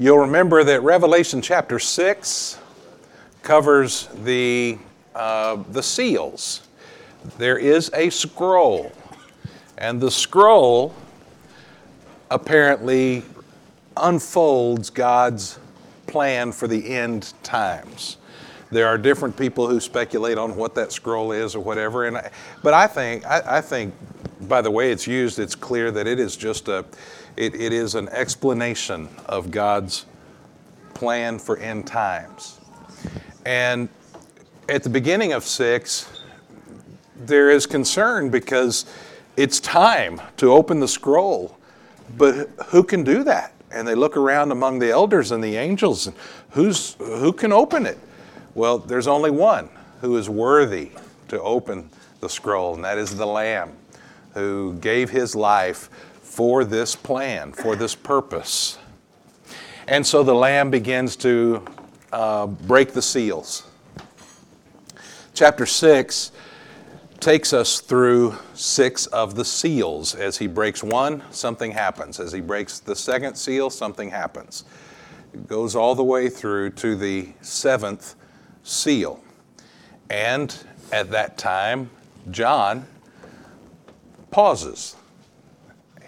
You'll remember that Revelation chapter 6 covers the, uh, the seals. There is a scroll, and the scroll apparently unfolds God's plan for the end times. There are different people who speculate on what that scroll is or whatever, and I, but I think I, I, think by the way it's used, it's clear that it is just a it, it is an explanation of God's plan for end times. And at the beginning of six, there is concern because it's time to open the scroll, but who can do that? And they look around among the elders and the angels, and who's who can open it? Well, there's only one who is worthy to open the scroll, and that is the Lamb who gave his life for this plan, for this purpose. And so the Lamb begins to uh, break the seals. Chapter 6 takes us through six of the seals. As he breaks one, something happens. As he breaks the second seal, something happens. It goes all the way through to the seventh seal. And at that time, John pauses.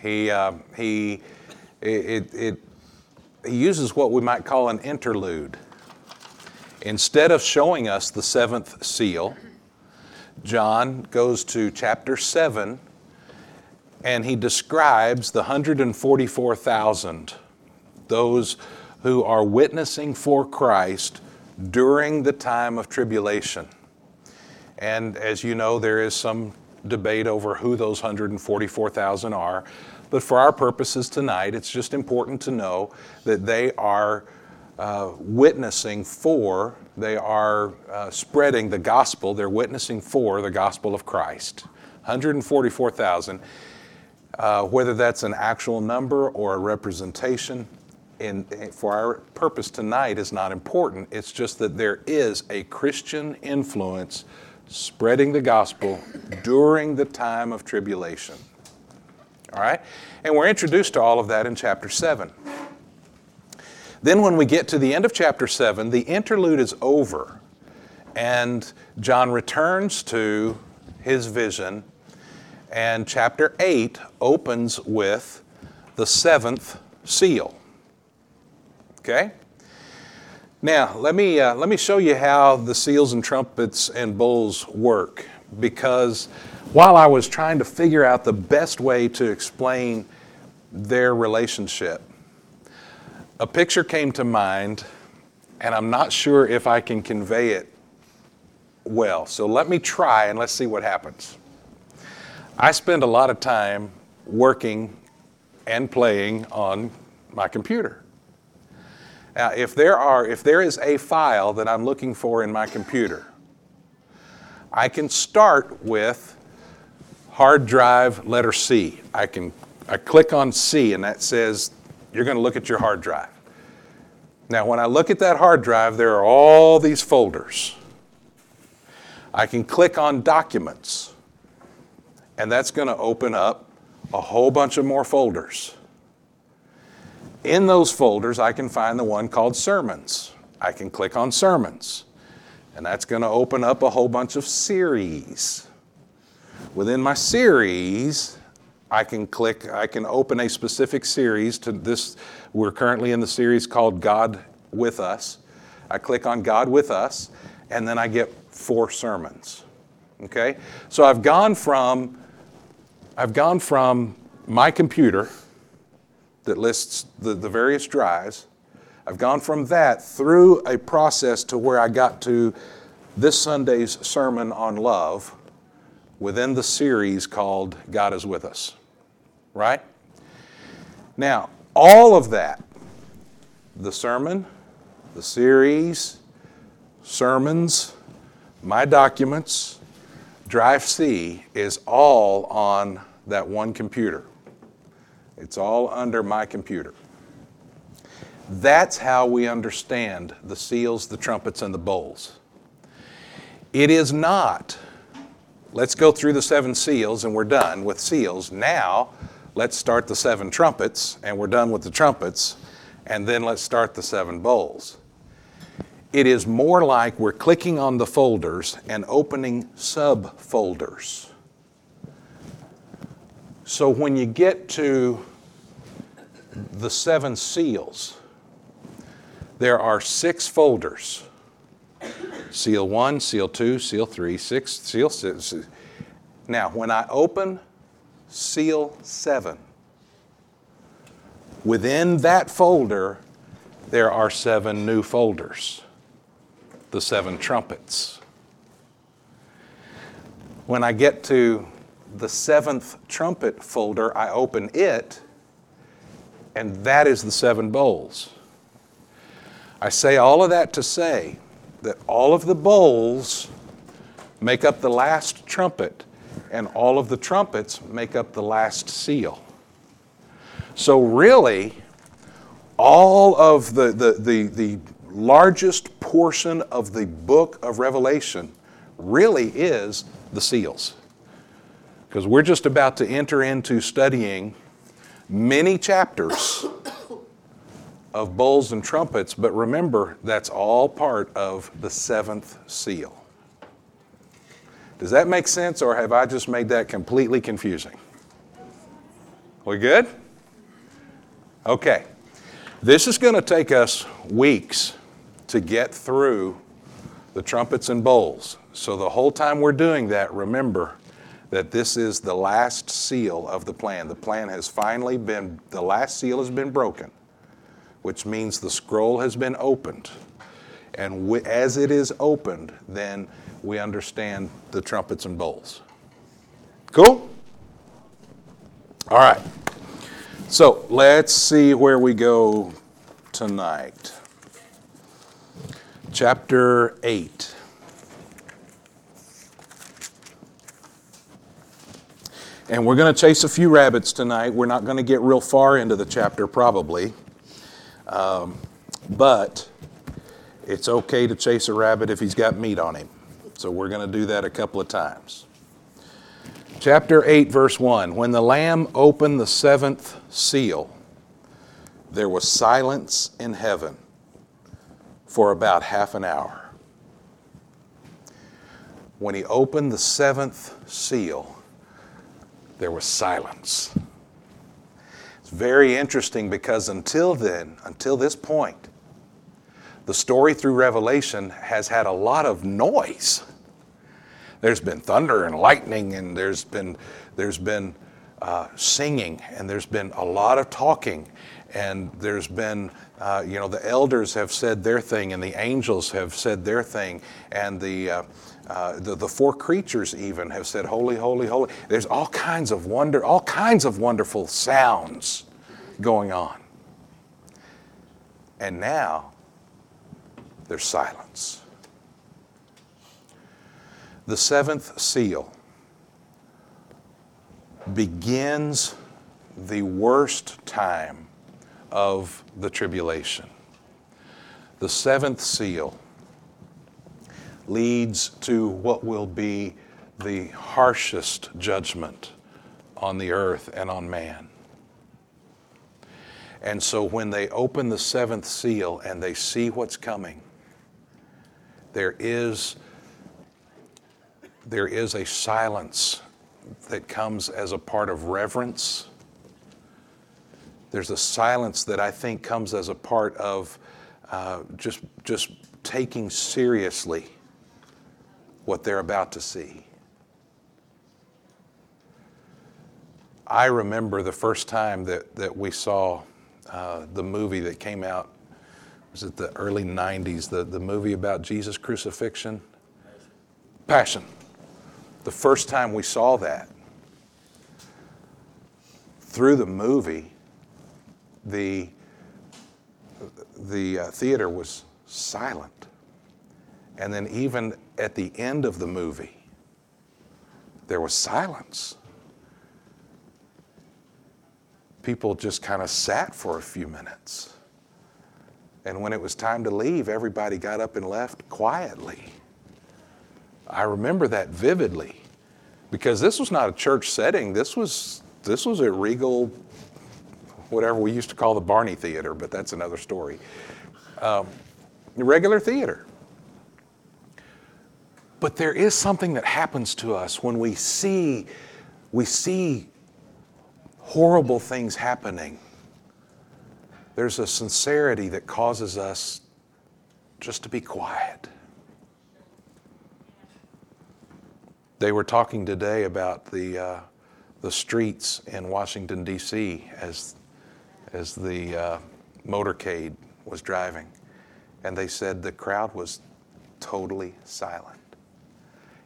He, uh, he, it, it, he uses what we might call an interlude. Instead of showing us the seventh seal, John goes to chapter 7 and he describes the 144,000, those who are witnessing for Christ during the time of tribulation. And as you know, there is some debate over who those 144,000 are. But for our purposes tonight, it's just important to know that they are uh, witnessing for, they are uh, spreading the gospel, they're witnessing for the gospel of Christ. 144,000. Uh, whether that's an actual number or a representation, in, for our purpose tonight is not important. It's just that there is a Christian influence spreading the gospel during the time of tribulation. All right? And we're introduced to all of that in chapter 7. Then, when we get to the end of chapter 7, the interlude is over, and John returns to his vision, and chapter 8 opens with the seventh seal. Okay? Now, let me, uh, let me show you how the seals and trumpets and bowls work because while I was trying to figure out the best way to explain their relationship, a picture came to mind and I'm not sure if I can convey it well. So let me try and let's see what happens. I spend a lot of time working and playing on my computer. Now, if there, are, if there is a file that I'm looking for in my computer, I can start with hard drive letter C. I can I click on C and that says you're going to look at your hard drive. Now, when I look at that hard drive, there are all these folders. I can click on documents, and that's going to open up a whole bunch of more folders. In those folders, I can find the one called Sermons. I can click on Sermons, and that's going to open up a whole bunch of series. Within my series, I can click, I can open a specific series to this. We're currently in the series called God with Us. I click on God with Us, and then I get four sermons. Okay? So I've gone from I've gone from my computer that lists the, the various drives. I've gone from that through a process to where I got to this Sunday's sermon on love within the series called God is with Us. Right? Now, all of that, the sermon, the series, sermons, my documents, Drive C is all on that one computer. It's all under my computer. That's how we understand the seals, the trumpets, and the bowls. It is not, let's go through the seven seals and we're done with seals. Now, let's start the seven trumpets and we're done with the trumpets. and then let's start the seven bowls. It is more like we're clicking on the folders and opening subfolders. So when you get to the seven seals, there are six folders seal one, seal two, seal three, six, seal six. Now, when I open seal seven, within that folder, there are seven new folders the seven trumpets. When I get to the seventh trumpet folder, I open it, and that is the seven bowls. I say all of that to say that all of the bowls make up the last trumpet, and all of the trumpets make up the last seal. So, really, all of the, the, the, the largest portion of the book of Revelation really is the seals. Because we're just about to enter into studying many chapters of bowls and trumpets, but remember, that's all part of the seventh seal. Does that make sense, or have I just made that completely confusing? We good? Okay. This is going to take us weeks to get through the trumpets and bowls. So the whole time we're doing that, remember that this is the last seal of the plan. The plan has finally been, the last seal has been broken, which means the scroll has been opened. And we, as it is opened, then we understand the trumpets and bowls. Cool? All right. So let's see where we go tonight chapter 8. And we're going to chase a few rabbits tonight. We're not going to get real far into the chapter, probably. Um, but it's okay to chase a rabbit if he's got meat on him. So we're going to do that a couple of times. Chapter 8, verse 1 When the Lamb opened the seventh seal, there was silence in heaven for about half an hour. When he opened the seventh seal, there was silence. It's very interesting because until then, until this point, the story through Revelation has had a lot of noise. There's been thunder and lightning, and there's been, there's been uh, singing, and there's been a lot of talking, and there's been uh, you know, the elders have said their thing, and the angels have said their thing, and the, uh, uh, the, the four creatures even have said, "Holy, holy, holy." There's all kinds of wonder, all kinds of wonderful sounds going on, and now there's silence. The seventh seal begins the worst time of the tribulation. The seventh seal leads to what will be the harshest judgment on the earth and on man. And so when they open the seventh seal and they see what's coming, there is, there is a silence that comes as a part of reverence there's a silence that I think comes as a part of uh, just, just taking seriously what they're about to see. I remember the first time that, that we saw uh, the movie that came out, was it the early 90s, the, the movie about Jesus' crucifixion? Passion. The first time we saw that, through the movie, the, the uh, theater was silent. And then, even at the end of the movie, there was silence. People just kind of sat for a few minutes. And when it was time to leave, everybody got up and left quietly. I remember that vividly because this was not a church setting. This was, this was at Regal whatever we used to call the Barney Theater, but that's another story. Um, regular theater. But there is something that happens to us when we see, we see horrible things happening. There's a sincerity that causes us just to be quiet. They were talking today about the, uh, the streets in Washington, D.C. as, as the uh, motorcade was driving. And they said the crowd was totally silent.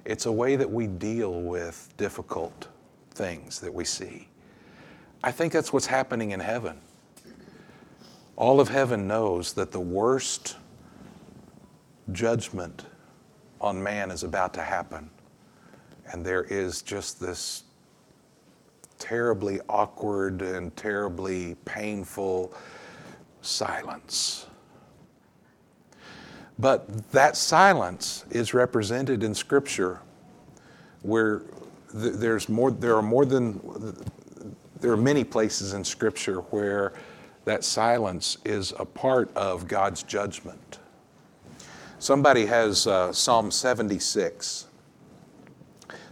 It's a way that we deal with difficult things that we see. I think that's what's happening in heaven. All of heaven knows that the worst judgment on man is about to happen. And there is just this terribly awkward and terribly painful silence. But that silence is represented in Scripture where there's more, there are more than, there are many places in Scripture where that silence is a part of God's judgment. Somebody has uh, Psalm 76.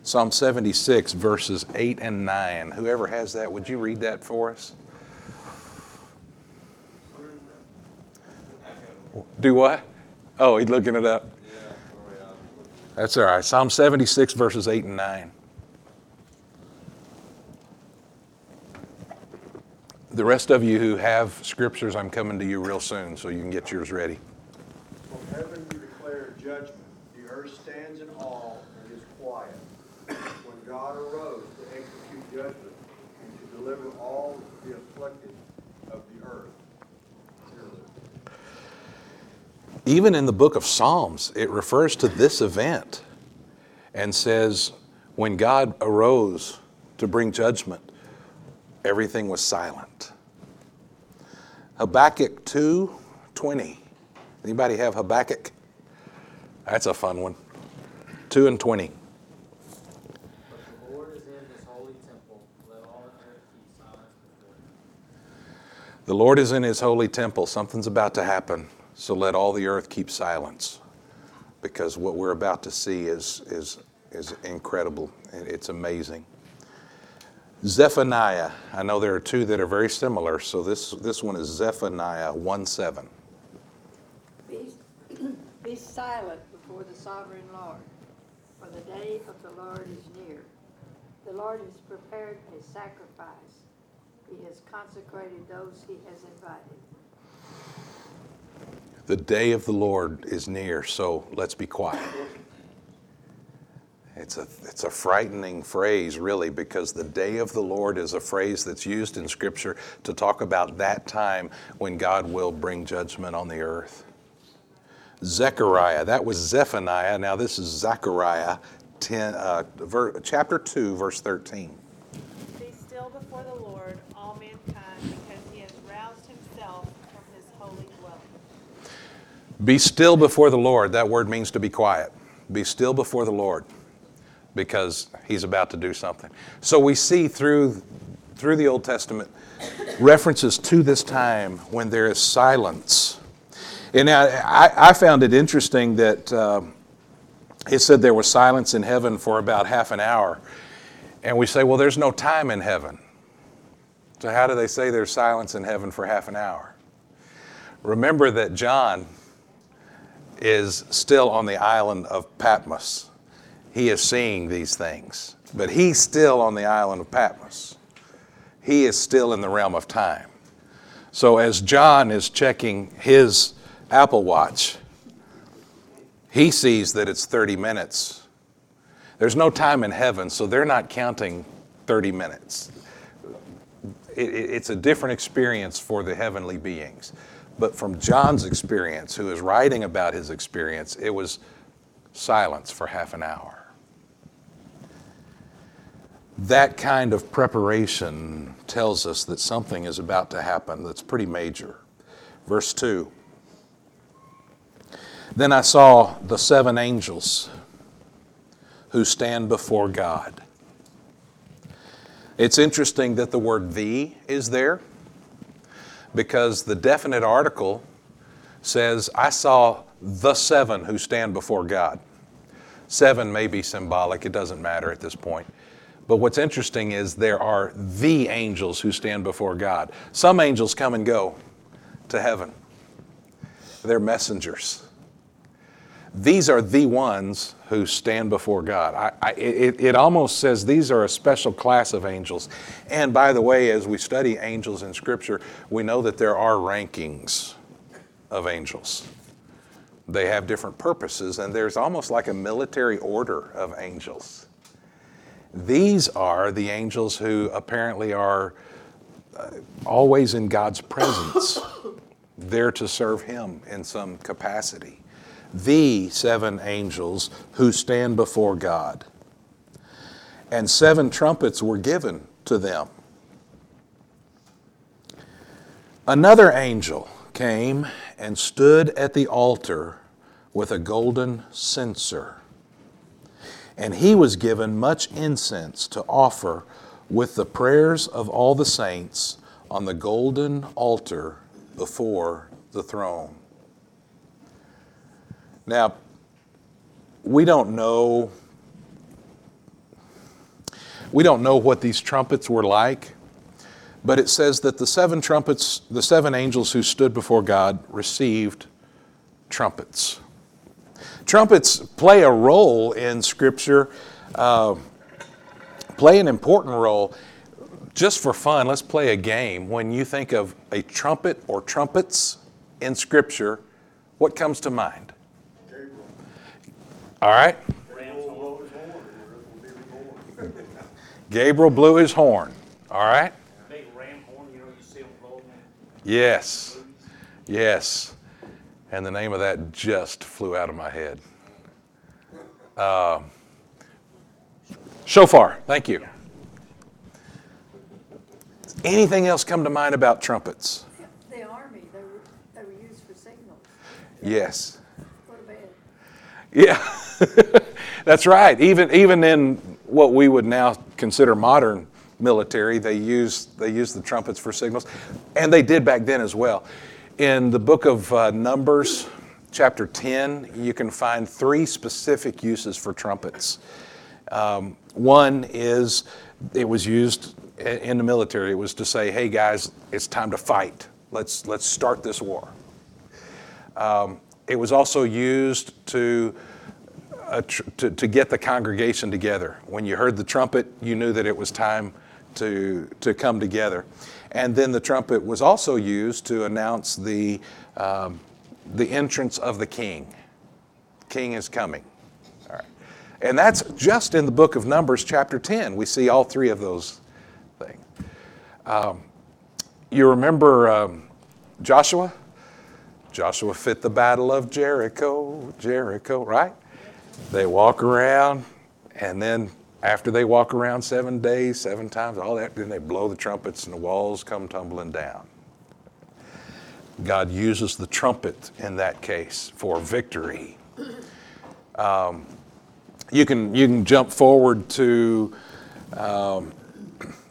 Psalm 76, verses 8 and 9. Whoever has that, would you read that for us? Do what? Oh, he's looking it up. That's all right. Psalm 76, verses 8 and 9. The rest of you who have scriptures, I'm coming to you real soon so you can get yours ready. From heaven you declare judgment. The earth stands in awe and is quiet. When God arose to execute judgment and to deliver all the afflicted of the earth. Even in the book of Psalms, it refers to this event and says, when God arose to bring judgment, everything was silent. Habakkuk 2 20. Anybody have Habakkuk? That's a fun one. 2 and 20. The Lord is in his holy temple. Let all the earth keep silence before him. The Lord is in his holy temple. Something's about to happen. So let all the earth keep silence. Because what we're about to see is, is, is incredible. It's amazing. Zephaniah. I know there are two that are very similar, so this, this one is Zephaniah 1 7. Be, be silent before the sovereign Lord, for the day of the Lord is near. The Lord has prepared a sacrifice. He has consecrated those he has invited. The day of the Lord is near, so let's be quiet. It's a, it's a frightening phrase, really, because the day of the Lord is a phrase that's used in Scripture to talk about that time when God will bring judgment on the earth. Zechariah, that was Zephaniah. Now, this is Zechariah 10, uh, ver, chapter 2, verse 13. Be still before the Lord, all mankind, because he has roused himself from his holy dwelling. Be still before the Lord. That word means to be quiet. Be still before the Lord because he's about to do something. So we see through, through the Old Testament references to this time when there is silence. And I, I found it interesting that uh, it said there was silence in heaven for about half an hour. And we say, well, there's no time in heaven. So, how do they say there's silence in heaven for half an hour? Remember that John is still on the island of Patmos he is seeing these things. But he's still on the island of Patmos. He is still in the realm of time. So as John is checking his Apple Watch, he sees that it's 30 minutes. There's no time in heaven, so they're not counting 30 minutes. it's a different experience for the heavenly beings. But from John's experience, who is writing about his experience, it was silence for half an hour that kind of preparation tells us that something is about to happen that's pretty major. Verse 2 Then I saw the seven angels who stand before God. It's interesting that the word the is there. Because the definite article says, I saw the seven who stand before God. Seven may be symbolic, it doesn't matter at this point. But what's interesting is there are the angels who stand before God. Some angels come and go to heaven, they're messengers. These are the ones who stand before God. I, I, it, it almost says these are a special class of angels. And by the way, as we study angels in Scripture, we know that there are rankings of angels. They have different purposes, and there's almost like a military order of angels. These are the angels who apparently are uh, always in God's presence, there to serve Him in some capacity. The seven angels who stand before God. And seven trumpets were given to them. Another angel came and stood at the altar with a golden censer. And he was given much incense to offer with the prayers of all the saints on the golden altar before the throne. Now, we don't know we don't know what these trumpets were like, but it says that the seven trumpets, the seven angels who stood before God received trumpets. Trumpets play a role in Scripture, uh, play an important role. Just for fun, let's play a game. When you think of a trumpet or trumpets in Scripture, what comes to mind? All right? Gabriel blew his horn. All right? Big ram horn, you know, you see them blow them. Yes. Yes. And the name of that just flew out of my head. Uh, shofar. Thank you. Anything else come to mind about trumpets? The army, they were, they were used for signals. Yes. Go to bed. Yeah, that's right. Even even in what we would now consider modern military, they use they use the trumpets for signals, and they did back then as well. In the book of uh, Numbers, chapter ten, you can find three specific uses for trumpets. Um, one is it was used in the military. It was to say, "Hey guys, it's time to fight. Let's let's start this war." It was also used to, tr- to, to get the congregation together. When you heard the trumpet, you knew that it was time to, to come together. And then the trumpet was also used to announce the, um, the entrance of the king. King is coming. All right. And that's just in the book of Numbers, chapter 10. We see all three of those things. Um, you remember um, Joshua? Joshua fit the battle of Jericho, Jericho, right? They walk around, and then after they walk around seven days, seven times, all that, then they blow the trumpets and the walls come tumbling down. God uses the trumpet in that case for victory. Um, you can you can jump forward to um,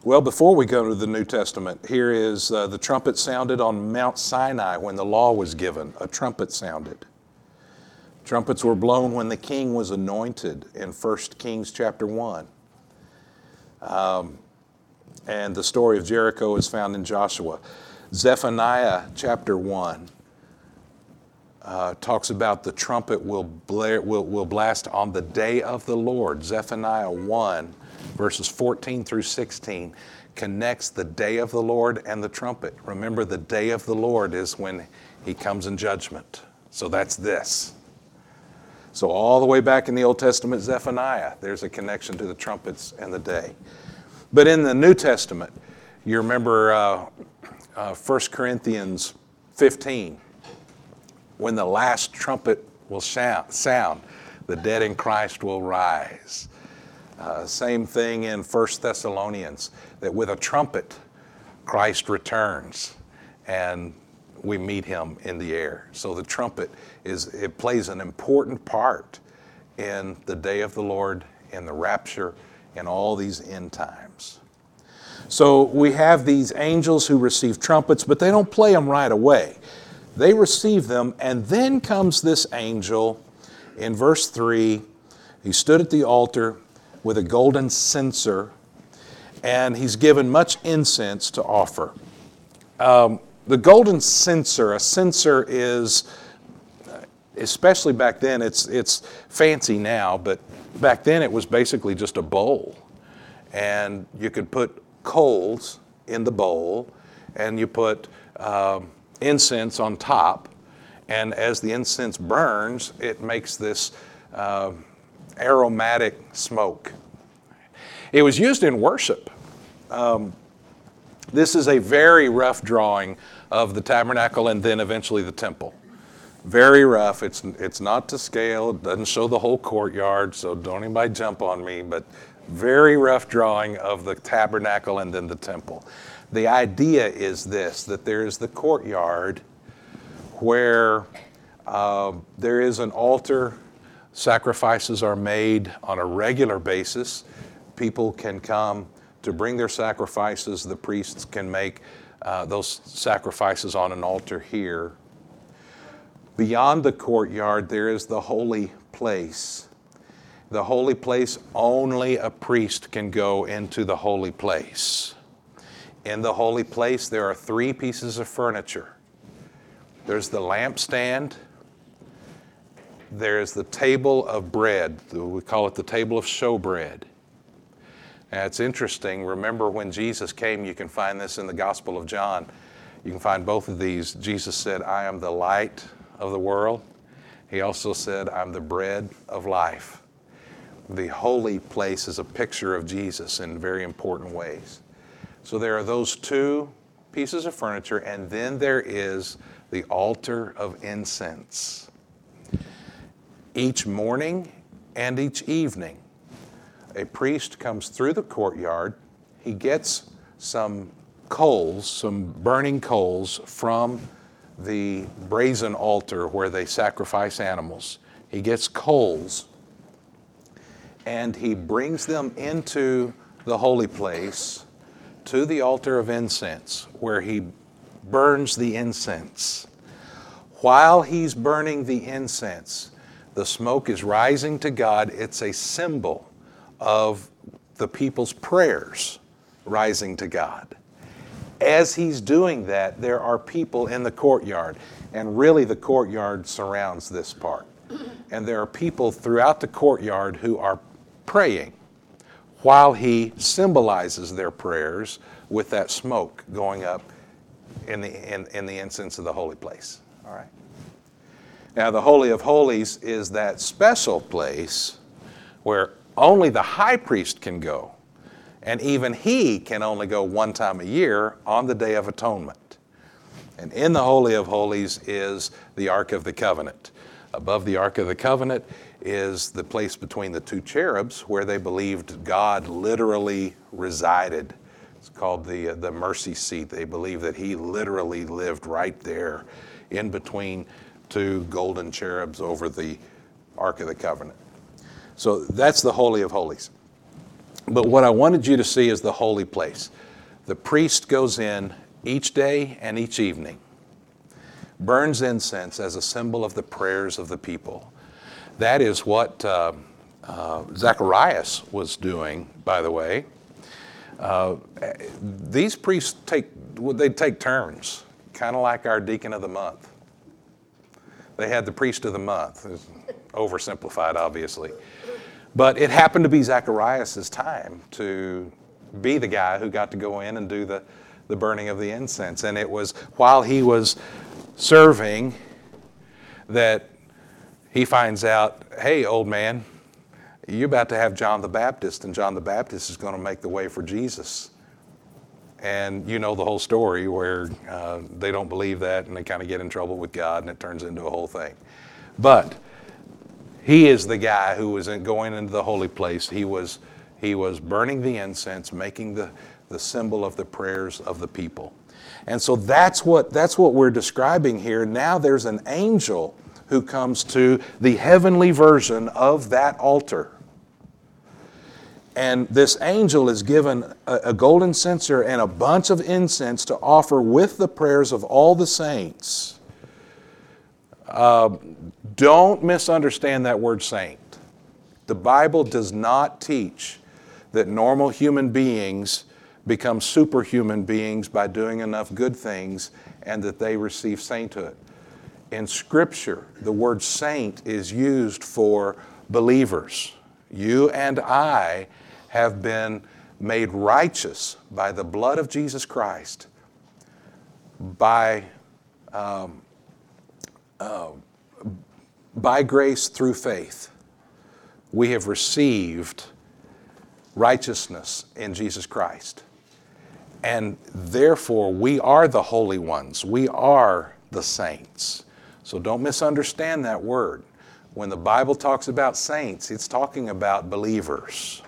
well, before we go to the New Testament, here is uh, the trumpet sounded on Mount Sinai when the law was given. A trumpet sounded. Trumpets were blown when the king was anointed in 1 Kings chapter 1. Um, and the story of Jericho is found in Joshua. Zephaniah chapter 1 uh, talks about the trumpet will, blare, will, will blast on the day of the Lord. Zephaniah 1 verses 14 through 16 connects the day of the Lord and the trumpet. Remember, the day of the Lord is when he comes in judgment. So that's this. So, all the way back in the Old Testament, Zephaniah, there's a connection to the trumpets and the day. But in the New Testament, you remember uh, uh, 1 Corinthians 15, when the last trumpet will sound, the dead in Christ will rise. Uh, same thing in 1 Thessalonians, that with a trumpet, Christ returns and we meet him in the air. So the trumpet is, it plays an important part in the day of the Lord, in the rapture, in all these end times. So we have these angels who receive trumpets, but they don't play them right away. They receive them, and then comes this angel in verse 3. He stood at the altar with a golden censer, and he's given much incense to offer. Um, the golden censer, a censer is, especially back then, it's, it's fancy now, but back then it was basically just a bowl. And you could put coals in the bowl, and you put um, incense on top. And as the incense burns, it makes this uh, aromatic smoke. It was used in worship. Um, this is a very rough drawing of the tabernacle and then eventually the temple. Very rough. It's, it's not to scale. It doesn't show the whole courtyard, so don't anybody jump on me. But very rough drawing of the tabernacle and then the temple. The idea is this that there is the courtyard where uh, there is an altar, sacrifices are made on a regular basis. People can come to bring their sacrifices, the priests can make uh, those sacrifices on an altar here. Beyond the courtyard, there is the holy place the holy place, only a priest can go into the holy place. In the holy place, there are three pieces of furniture there's the lampstand, there's the table of bread. We call it the table of showbread. Now, it's interesting. Remember when Jesus came, you can find this in the Gospel of John. You can find both of these. Jesus said, I am the light of the world. He also said, I'm the bread of life the holy place is a picture of Jesus in very important ways. So there are those two pieces of furniture, and then there is the altar of incense. Each morning and each evening, a priest comes through the courtyard. He gets some coals, some burning coals from the brazen altar where they sacrifice animals. He gets coals and he brings them into the holy place to the altar of incense where he burns the incense. While he's burning the incense, the smoke is rising to God. It's a symbol of the people's prayers rising to God. As he's doing that, there are people in the courtyard, and really the courtyard surrounds this part. And there are people throughout the courtyard who are praying while he symbolizes their prayers with that smoke going up in the, in, in the incense of the holy place. All right. Now, the Holy of Holies is that special place where only the high priest can go, and even he can only go one time a year on the Day of Atonement. And in the Holy of Holies is the Ark of the Covenant. Above the Ark of the Covenant is the place between the two cherubs where they believed God literally resided. It's called the, uh, the mercy seat. They believe that he literally lived right there in between two golden cherubs over the Ark of the Covenant. So that's the Holy of Holies. But what I wanted you to see is the holy place. The priest goes in each day and each evening, burns incense as a symbol of the prayers of the people. That is what uh, uh, Zacharias was doing, by the way. Uh, these priests take, they take turns, kind of like our deacon of the month. They had the priest of the month, oversimplified, obviously. But it happened to be Zacharias' time to be the guy who got to go in and do the, the burning of the incense. And it was while he was serving that he finds out, hey, old man, you're about to have John the Baptist, and John the Baptist is going to make the way for Jesus. And you know the whole story where uh, they don't believe that and they kind of get in trouble with God and it turns into a whole thing. But he is the guy who was in, going into the holy place. He was, he was burning the incense, making the, the symbol of the prayers of the people. And so that's what, that's what we're describing here. Now there's an angel who comes to the heavenly version of that altar. And this angel is given a, a golden censer and a bunch of incense to offer with the prayers of all the saints. Uh, don't misunderstand that word saint. The Bible does not teach that normal human beings become superhuman beings by doing enough good things and that they receive sainthood. In Scripture, the word saint is used for believers. You and I have been made righteous by the blood of Jesus Christ by, um, uh, by grace through faith. We have received righteousness in Jesus Christ. And therefore, we are the holy ones. We are the saints. So don't misunderstand that word. When the Bible talks about saints, it's talking about believers.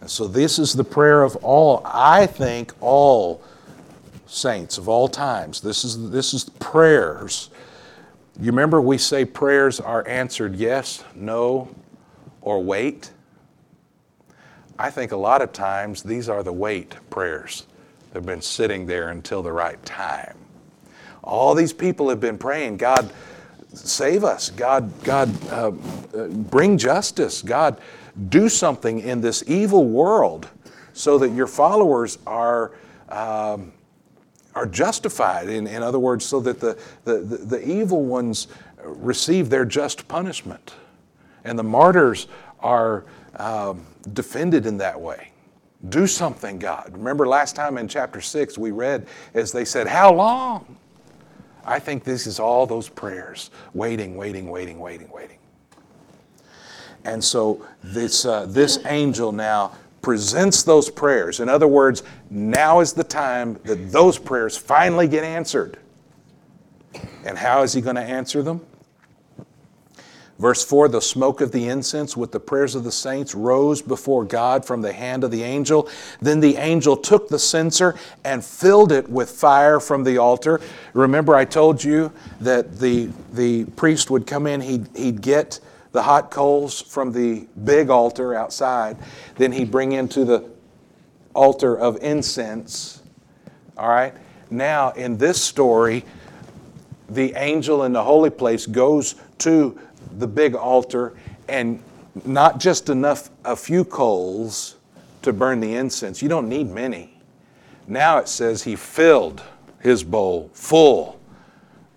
And so this is the prayer of all, I think, all saints of all times. This is, this is the prayers. You remember we say prayers are answered yes, no, or wait? I think a lot of times these are the wait prayers. They've been sitting there until the right time. All these people have been praying, God, save us. God, God, uh, bring justice. God, do something in this evil world so that your followers are, um, are justified. In, in other words, so that the, the, the, evil ones receive their just punishment. And the martyrs are um, defended in that way. Do something, God. Remember last time in chapter 6 we read as they said, How long? I think this is all those prayers waiting, waiting, waiting, waiting, waiting. And so this, uh, this angel now presents those prayers. In other words, now is the time that those prayers finally get answered. And how is he going to answer them? Verse 4 The smoke of the incense with the prayers of the saints rose before God from the hand of the angel. Then the angel took the censer and filled it with fire from the altar. Remember, I told you that the, the priest would come in, he'd, he'd get the hot coals from the big altar outside, then he'd bring into the altar of incense. All right? Now, in this story, the angel in the holy place goes to the big altar and not just enough, a few coals to burn the incense. You don't need many. Now it says he filled his bowl full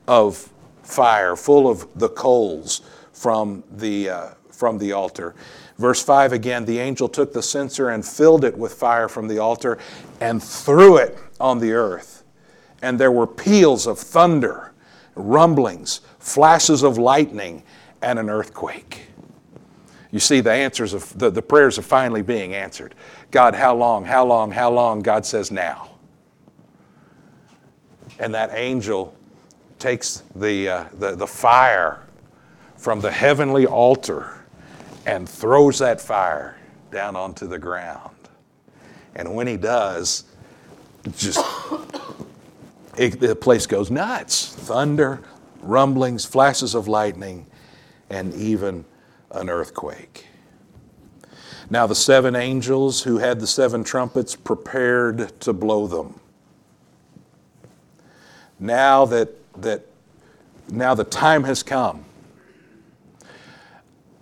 of fire, full of the coals from the, uh, from the altar. Verse 5 again the angel took the censer and filled it with fire from the altar and threw it on the earth. And there were peals of thunder, rumblings, flashes of lightning, and an earthquake. You see, the answers of the, the prayers are finally being answered. God, how long? How long? How long? God says, now. And that angel takes the, uh, the, the fire from the heavenly altar and throws that fire down onto the ground. And when he does, just it, the place goes nuts thunder, rumblings, flashes of lightning, and even an earthquake. Now, the seven angels who had the seven trumpets prepared to blow them. Now that, that now the time has come.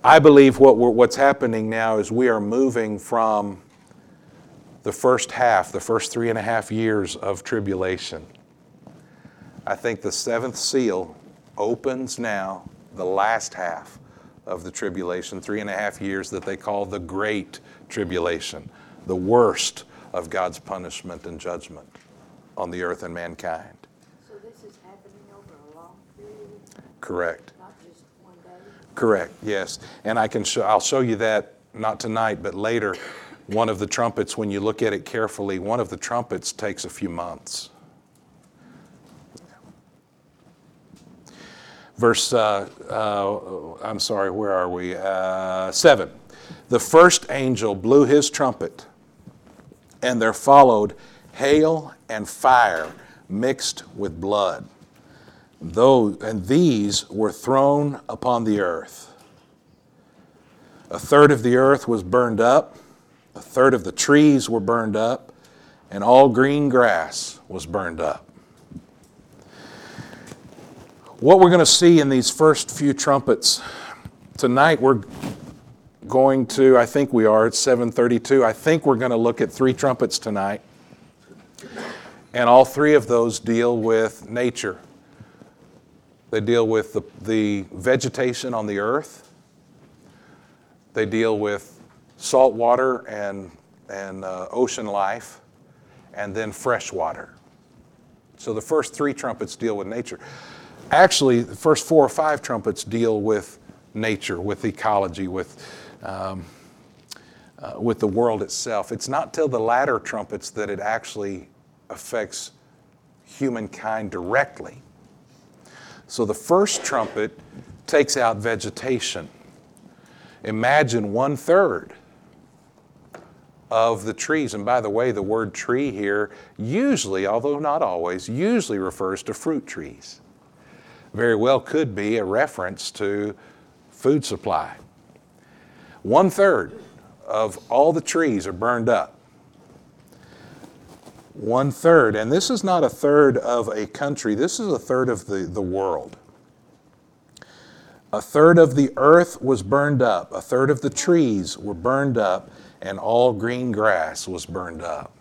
I believe what what's happening now is we are moving from the first half, the first three and a half years of tribulation. I think the seventh seal opens now the last half of the tribulation, three and a half years that they call the Great Tribulation, the worst of God's punishment and judgment on the earth and mankind. So this is happening over a long period, Correct. not just one day? Correct, yes. And I can show, I'll show you that not tonight, but later. One of the trumpets, when you look at it carefully, one of the trumpets takes a few months. Verse, uh, uh, I'm sorry, where are we? Uh, seven. The first angel blew his trumpet, and there followed hail and fire mixed with blood. Those, and these were thrown upon the earth. A third of the earth was burned up, a third of the trees were burned up, and all green grass was burned up. What we're going to see in these first few trumpets tonight, we're going to, I think we are, it's 732. I think we're going to look at three trumpets tonight. And all three of those deal with nature. They deal with the, the vegetation on the earth. They deal with salt water and, and uh, ocean life, and then fresh water. So the first three trumpets deal with nature. Actually, the first four or five trumpets deal with nature, with ecology, with, um, uh, with the world itself. It's not till the latter trumpets that it actually affects humankind directly. So the first trumpet takes out vegetation. Imagine one third of the trees. And by the way, the word tree here usually, although not always, usually refers to fruit trees. Very well could be a reference to food supply. One third of all the trees are burned up. One third, and this is not a third of a country, this is a third of the, the world. A third of the earth was burned up, a third of the trees were burned up, and all green grass was burned up.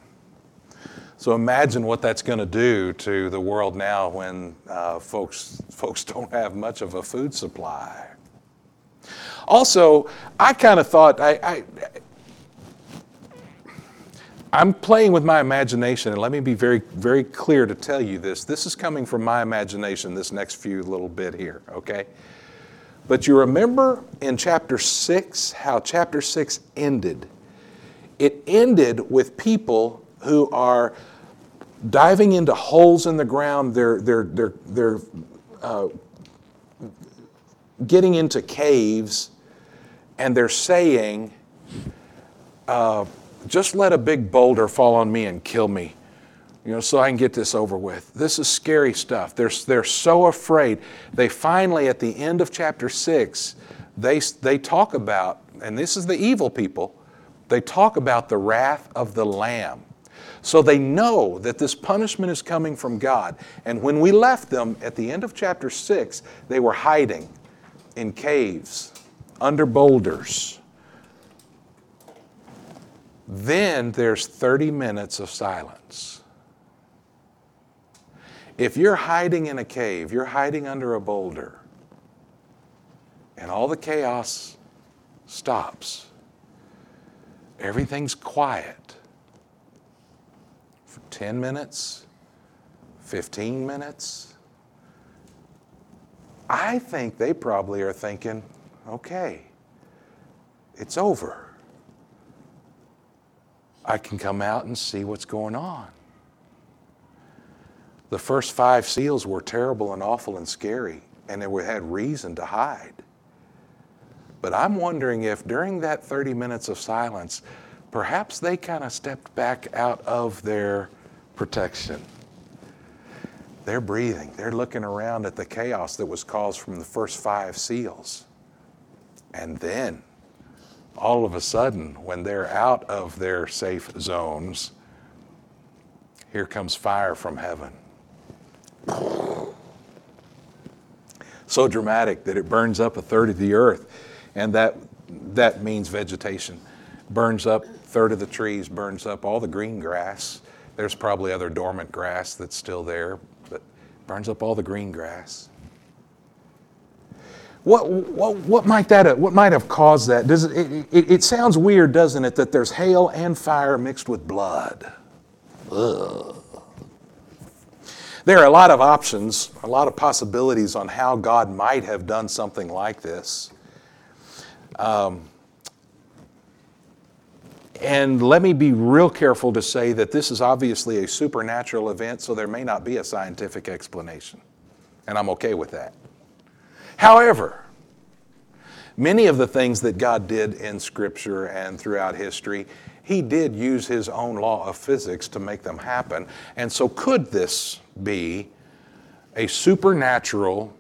So imagine what that's going to do to the world now when uh, folks, folks don't have much of a food supply. Also, I kind of thought, I, I, I'm playing with my imagination, and let me be very, very clear to tell you this. This is coming from my imagination, this next few little bit here, okay? But you remember in chapter 6 how chapter 6 ended? It ended with people who are diving into holes in the ground. They're, they're, they're, they're uh, getting into caves, and they're saying, uh, just let a big boulder fall on me and kill me, you know, so I can get this over with. This is scary stuff. They're, they're so afraid. They finally, at the end of chapter 6, they, they talk about, and this is the evil people, they talk about the wrath of the Lamb. So they know that this punishment is coming from God. And when we left them at the end of chapter 6, they were hiding in caves, under boulders. Then there's 30 minutes of silence. If you're hiding in a cave, you're hiding under a boulder, and all the chaos stops, everything's quiet for 10 minutes, 15 minutes. I think they probably are thinking, okay, it's over. I can come out and see what's going on. The first five seals were terrible and awful and scary, and they had reason to hide. But I'm wondering if during that 30 minutes of silence, perhaps they kind of stepped back out of their protection. They're breathing, they're looking around at the chaos that was caused from the first five seals. And then all of a sudden, when they're out of their safe zones, here comes fire from heaven. So dramatic that it burns up a third of the earth, and that, that means vegetation. Burns up a third of the trees, burns up all the green grass. There's probably other dormant grass that's still there, but burns up all the green grass. What, what, what, might that have, what might have caused that? Does it, it, it sounds weird, doesn't it, that there's hail and fire mixed with blood? Ugh. There are a lot of options, a lot of possibilities on how God might have done something like this. Um, and let me be real careful to say that this is obviously a supernatural event, so there may not be a scientific explanation. And I'm okay with that. However, many of the things that God did in Scripture and throughout history, He did use His own law of physics to make them happen. And so, could this be a supernatural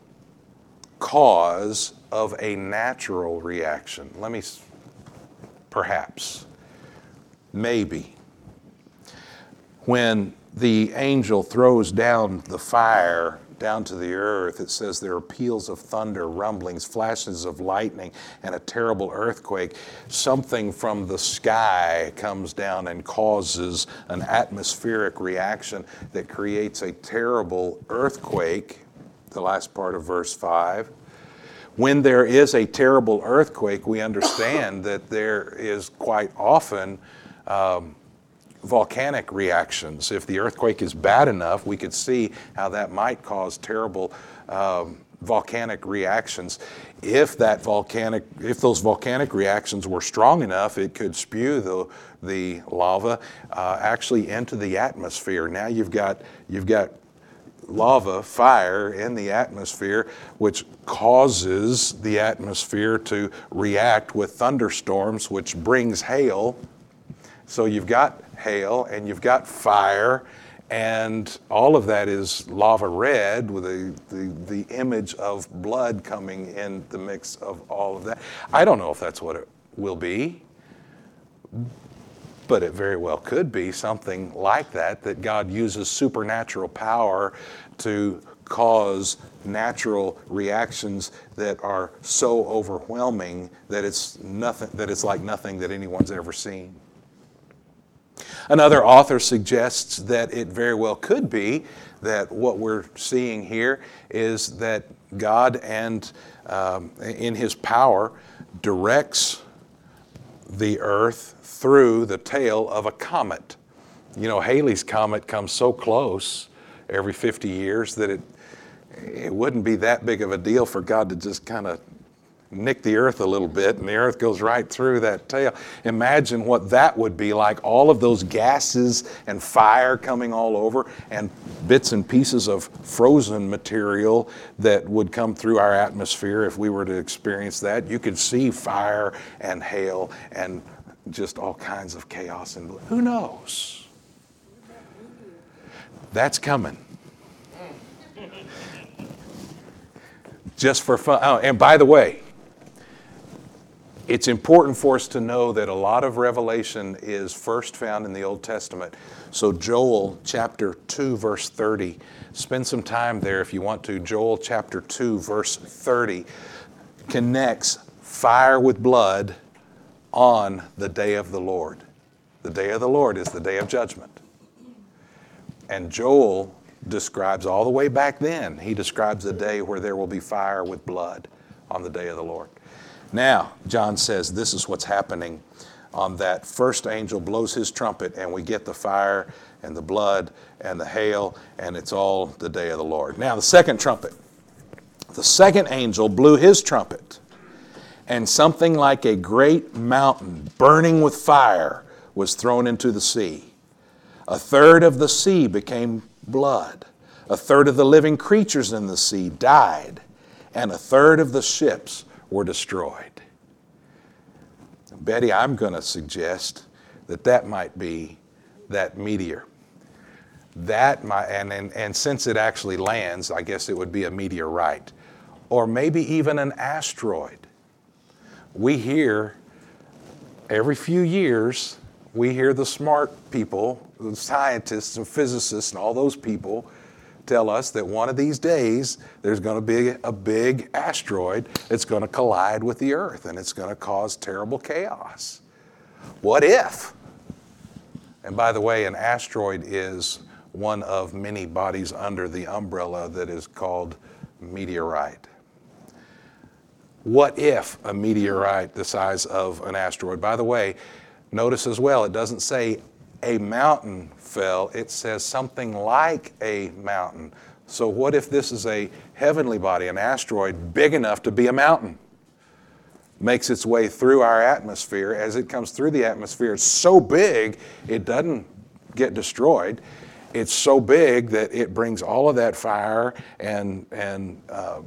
cause of a natural reaction? Let me, perhaps. maybe. When the angel throws down the fire down to the earth, it says there are peals of thunder, rumblings, flashes of lightning, and a terrible earthquake. Something from the sky comes down and causes an atmospheric reaction that creates a terrible earthquake, the last part of verse 5. When there is a terrible earthquake, we understand that there is quite often um, volcanic reactions. If the earthquake is bad enough, we could see how that might cause terrible um, volcanic reactions. If that volcanic, if those volcanic reactions were strong enough, it could spew the the lava uh, actually into the atmosphere. Now you've got you've got lava, fire in the atmosphere, which causes the atmosphere to react with thunderstorms, which brings hail. So you've got hail and you've got fire, and all of that is lava red with the, the, the image of blood coming in the mix of all of that. I don't know if that's what it will be, but it very well could be something like that, that God uses supernatural power to cause natural reactions that are so overwhelming that it's nothing that it's like nothing that anyone's ever seen. Another author suggests that it very well could be that what we're seeing here is that God and um, in His power directs the earth through the tail of a comet. You know, Halley's comet comes so close every 50 years that it it wouldn't be that big of a deal for God to just kind of nick the earth a little bit and the earth goes right through that tail. Imagine what that would be like all of those gases and fire coming all over and bits and pieces of frozen material that would come through our atmosphere if we were to experience that. You could see fire and hail and just all kinds of chaos and who knows? That's coming. Just for fun. Oh, and by the way, it's important for us to know that a lot of revelation is first found in the Old Testament. So, Joel chapter 2, verse 30, spend some time there if you want to. Joel chapter 2, verse 30 connects fire with blood on the day of the Lord. The day of the Lord is the day of judgment. And Joel describes all the way back then, he describes the day where there will be fire with blood on the day of the Lord. Now, John says this is what's happening on that first angel blows his trumpet, and we get the fire and the blood and the hail, and it's all the day of the Lord. Now, the second trumpet. The second angel blew his trumpet, and something like a great mountain burning with fire was thrown into the sea. A third of the sea became blood. A third of the living creatures in the sea died, and a third of the ships were destroyed. Betty, I'm going to suggest that that might be that meteor. That might, and, and, and since it actually lands, I guess it would be a meteorite, or maybe even an asteroid. We hear every few years, we hear the smart people, the scientists and physicists and all those people tell us that one of these days there's going to be a big asteroid that's going to collide with the Earth and it's going to cause terrible chaos. What if? And by the way, an asteroid is one of many bodies under the umbrella that is called meteorite. What if a meteorite the size of an asteroid? By the way, notice as well, it doesn't say a mountain fell, it says something like a mountain. So, what if this is a heavenly body, an asteroid big enough to be a mountain? Makes its way through our atmosphere. As it comes through the atmosphere, it's so big it doesn't get destroyed. It's so big that it brings all of that fire and, and uh,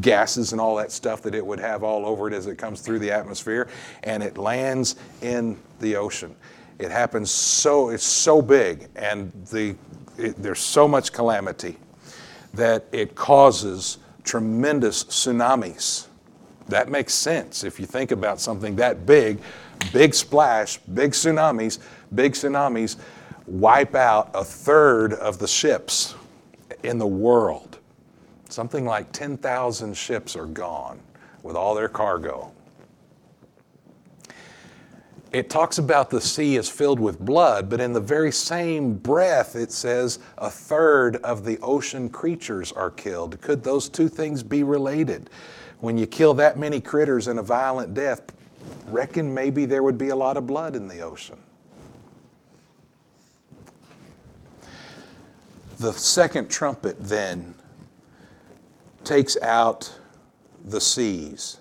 gases and all that stuff that it would have all over it as it comes through the atmosphere, and it lands in the ocean. It happens so, it's so big, and the, it, there's so much calamity that it causes tremendous tsunamis. That makes sense if you think about something that big, big splash, big tsunamis, big tsunamis wipe out a third of the ships in the world. Something like 10,000 ships are gone with all their cargo. It talks about the sea is filled with blood, but in the very same breath, it says a third of the ocean creatures are killed. Could those two things be related? When you kill that many critters in a violent death, reckon maybe there would be a lot of blood in the ocean. The second trumpet then takes out the seas.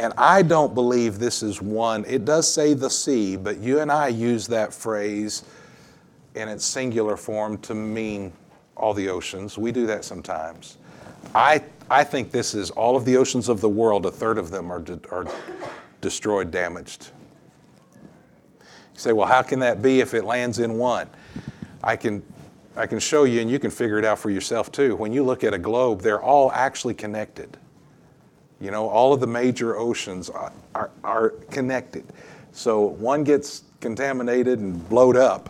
And I don't believe this is one, it does say the sea, but you and I use that phrase in its singular form to mean all the oceans. We do that sometimes. I, I think this is all of the oceans of the world, a third of them are, de- are destroyed, damaged. You say, well, how can that be if it lands in one? I can, I can show you, and you can figure it out for yourself too. When you look at a globe, they're all actually connected. You know, all of the major oceans are, are, are connected. So one gets contaminated and blowed up,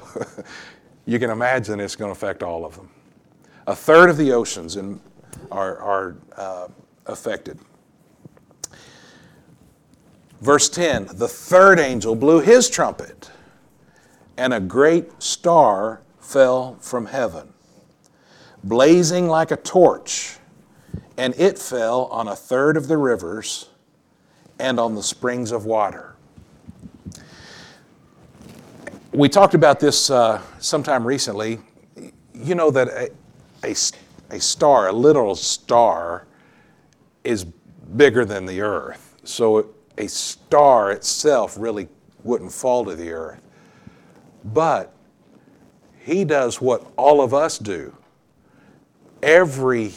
you can imagine it's going to affect all of them. A third of the oceans in, are, are uh, affected. Verse 10 The third angel blew his trumpet, and a great star fell from heaven, blazing like a torch and it fell on a third of the rivers and on the springs of water. We talked about this uh, sometime recently. You know that a, a, a star, a literal star, is bigger than the earth. So a star itself really wouldn't fall to the earth. But he does what all of us do. Every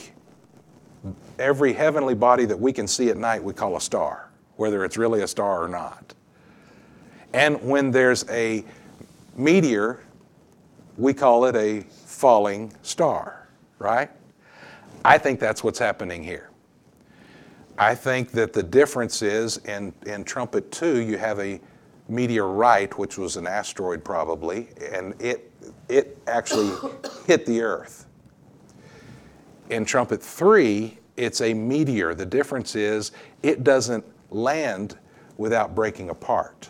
every heavenly body that we can see at night we call a star, whether it's really a star or not. And when there's a meteor, we call it a falling star, right? I think that's what's happening here. I think that the difference is in, in Trumpet 2, you have a meteorite, which was an asteroid probably, and it, it actually hit the earth. In Trumpet 3, it's a meteor. The difference is it doesn't land without breaking apart.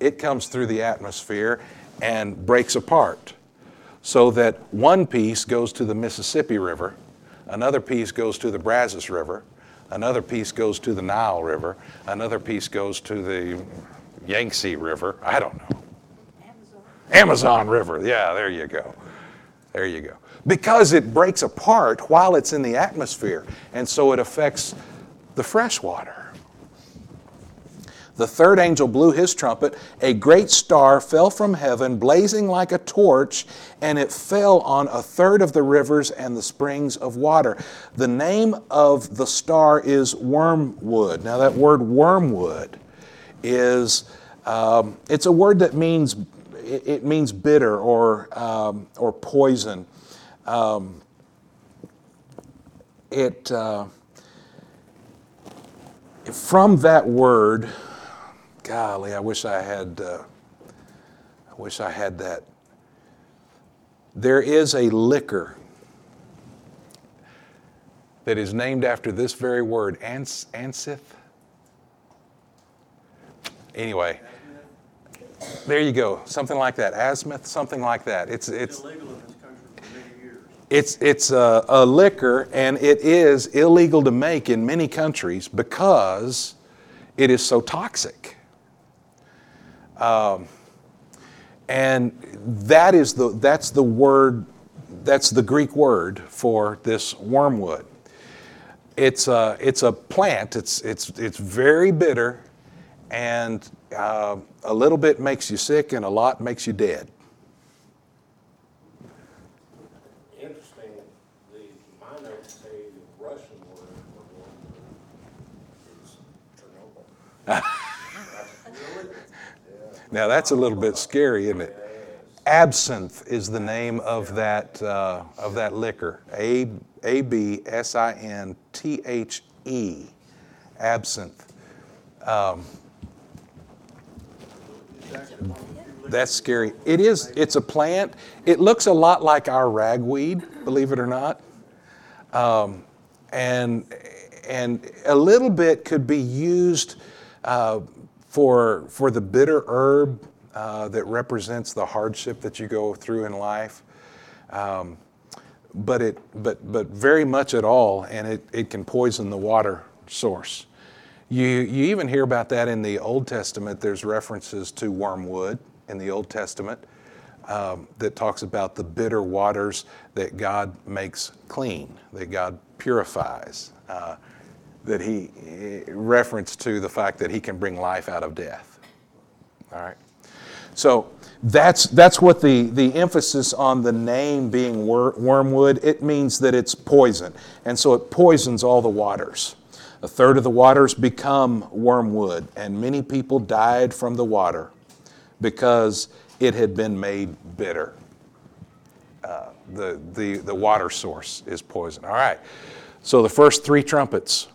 It comes through the atmosphere and breaks apart so that one piece goes to the Mississippi River, another piece goes to the Brazos River, another piece goes to the Nile River, another piece goes to the Yangtze River. I don't know. Amazon. Amazon River. Yeah, there you go. There you go because it breaks apart while it's in the atmosphere, and so it affects the fresh water. The third angel blew his trumpet. A great star fell from heaven, blazing like a torch, and it fell on a third of the rivers and the springs of water. The name of the star is wormwood. Now, that word wormwood is um, it's a word that means it, means bitter or um, or poison. Um, it uh, from that word, golly, I wish I had. Uh, I wish I had that. There is a liquor that is named after this very word, ans- ansith. Anyway, there you go, something like that, asmith, something like that. It's it's. illegal in this country for many years. It's, it's a, a liquor, and it is illegal to make in many countries because it is so toxic. Um, and that is the, that's the word, that's the Greek word for this wormwood. It's a, it's a plant, it's, it's, it's very bitter, and uh, a little bit makes you sick, and a lot makes you dead. Interesting, the, my notes say the Russian word for one is Chernobyl. Now that's a little bit scary, isn't it? Absinthe is the name of that uh, of that liquor. A A B S I N T H E. absinthe. Um, That's scary. It is, it's a plant. It looks a lot like our ragweed, believe it or not. Um, and, and a little bit could be used uh, for, for the bitter herb uh, that represents the hardship that you go through in life. Um, but, it, but, but very much at all, and it, it can poison the water source. You, you even hear about that in the Old Testament. There's references to wormwood in the Old Testament um, that talks about the bitter waters that God makes clean, that God purifies, uh, that He eh, reference to the fact that He can bring life out of death. All right. So that's, that's what the, the emphasis on the name being wor- wormwood, it means that it's poison. And so it poisons all the waters. A third of the waters become wormwood, and many people died from the water because it had been made bitter. Uh, the, the, the water source is poison. All right. So the first three trumpets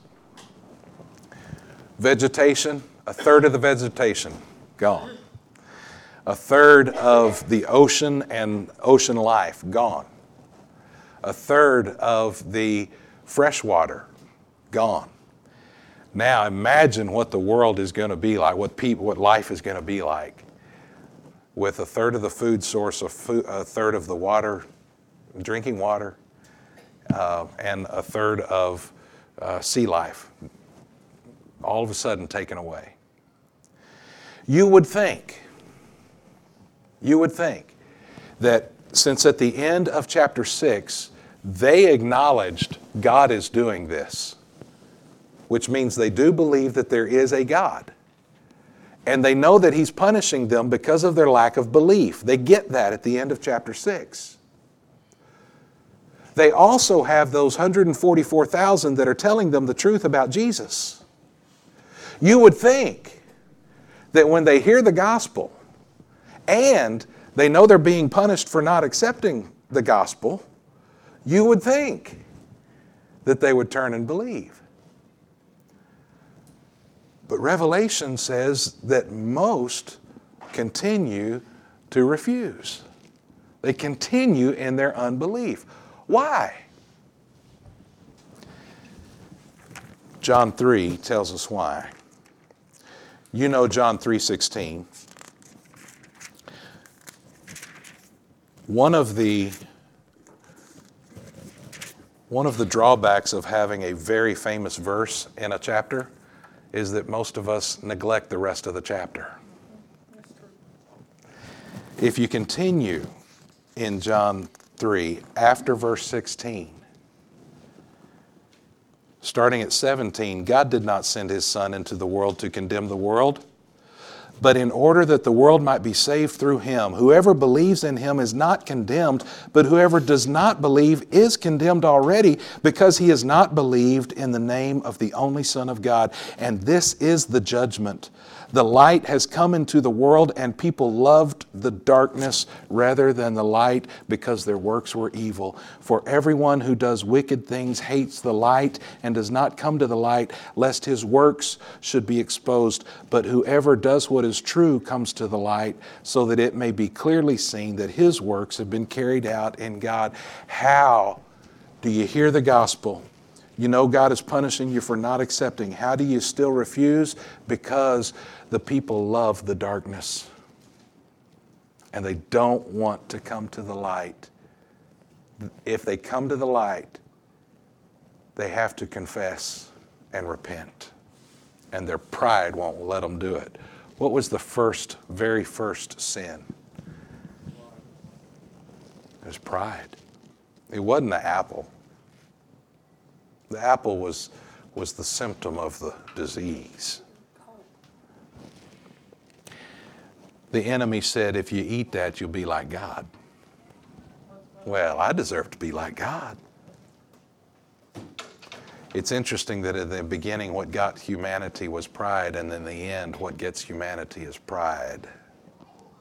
vegetation, a third of the vegetation gone. A third of the ocean and ocean life gone, a third of the fresh water gone. Now imagine what the world is going to be like, what people, what life is going to be like, with a third of the food source, a, food, a third of the water, drinking water, uh, and a third of uh, sea life, all of a sudden taken away. You would think you would think that since at the end of chapter 6, they acknowledged God is doing this, which means they do believe that there is a God. And they know that He's punishing them because of their lack of belief. They get that at the end of chapter 6. They also have those 144,000 that are telling them the truth about Jesus. You would think that when they hear the gospel, and they know they're being punished for not accepting the gospel, you would think that they would turn and believe. But Revelation says that most continue to refuse. They continue in their unbelief. Why? John 3 tells us why. You know John 3:16. One of the one of the drawbacks of having a very famous verse in a chapter is that most of us neglect the rest of the chapter. If you continue in John 3 after verse 16, starting at 17, God did not send his Son into the world to condemn the world but in order that the world might be saved through him. Whoever believes in him is not condemned, but whoever does not believe is condemned already because he has not believed in the name of the only Son of God. And this is the judgment. The light has come into the world, and people loved the darkness rather than the light because their works were evil. For everyone who does wicked things hates the light and does not come to the light, lest his works should be exposed. But whoever does what is true comes to the light, so that it may be clearly seen that his works have been carried out in God. How do you hear the gospel? You know God is punishing you for not accepting. How do you still refuse? Because the people love the darkness and they don't want to come to the light. If they come to the light, they have to confess and repent, and their pride won't let them do it. What was the first, very first sin? It was pride. It wasn't the apple. The apple was, was the symptom of the disease. The enemy said, If you eat that, you'll be like God. Well, I deserve to be like God. It's interesting that at the beginning, what got humanity was pride, and in the end, what gets humanity is pride.